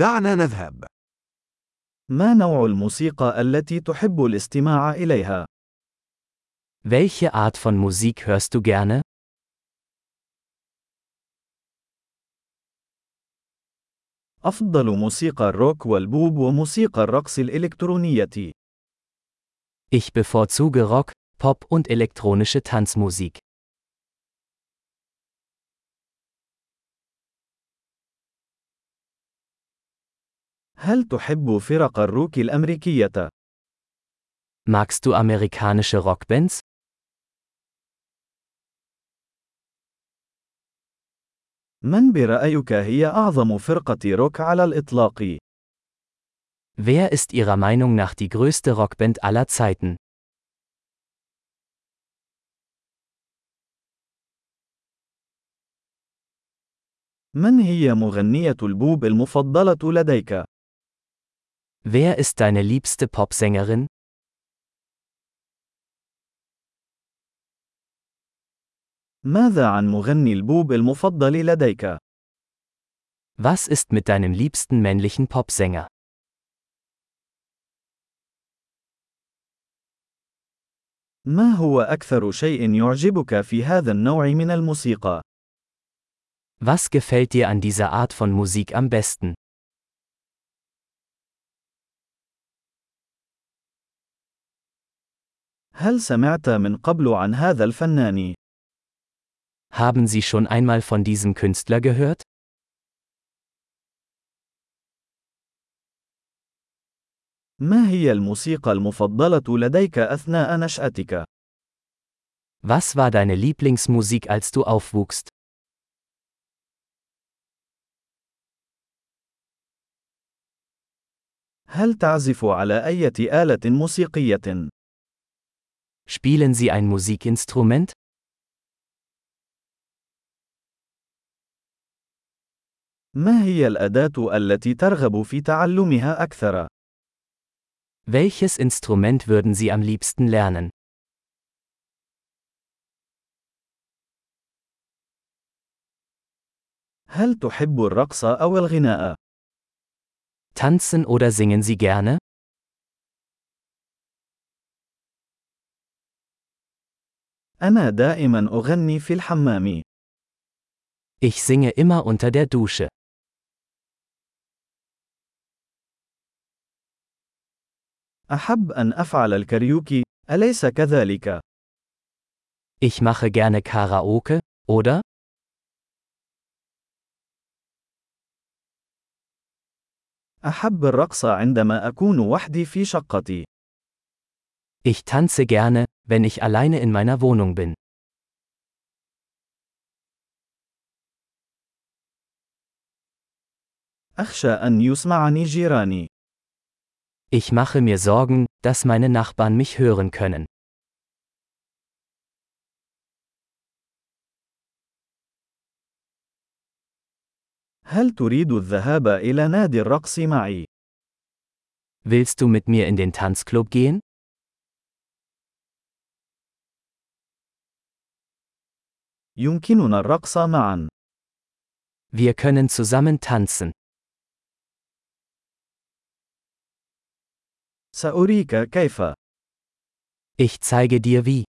دعنا نذهب. ما نوع الموسيقى التي تحب الاستماع إليها؟ Welche Art von Musik hörst du gerne? أفضل موسيقى الروك والبوب وموسيقى الرقص الإلكترونية. Ich bevorzuge Rock, Pop und elektronische Tanzmusik. هل تحب فرق الروك الأمريكية؟ Magst du amerikanische Rockbands? من برأيك هي أعظم فرقة روك على الإطلاق؟ Wer ist Ihrer Meinung nach die größte Rockband aller Zeiten? من هي مغنية البوب المفضلة لديك؟ Wer ist deine liebste Popsängerin? ماذا عن مغني البوب المفضل لديك؟ Was ist mit deinem liebsten männlichen Popsänger? ما هو أكثر شيء يعجبك في هذا النوع من الموسيقى؟ Was gefällt dir an dieser Art von Musik am besten? هل سمعت من قبل عن هذا الفنان؟ Haben Sie schon einmal von diesem Künstler gehört? ما هي الموسيقى المفضلة لديك أثناء نشأتك؟ Was war deine Lieblingsmusik, als du aufwuchst? هل تعزف على أي آلة موسيقية؟ Spielen Sie ein Musikinstrument? ما هي الأداة التي ترغب في تعلمها أكثر؟ Welches Instrument würden Sie am liebsten lernen? هل تحب الرقص أو الغناء؟ Tanzen oder singen Sie gerne? أنا دائما أغني في الحمام. Ich singe immer unter der Dusche. أحب أن أفعل الكاريوكي، أليس كذلك؟ Ich mache gerne Karaoke, oder? أحب الرقص عندما أكون وحدي في شقتي. Ich tanze gerne, wenn ich alleine in meiner Wohnung bin. أخشى أن يسمعني جيراني. Ich mache mir Sorgen, dass meine Nachbarn mich hören können. هل تريد الذهاب إلى نادي الرقص معي؟ Willst du mit mir in den Tanzclub gehen? يمكننا الرقص معا. Wir können zusammen tanzen. سأريك كيف. Ich zeige dir wie.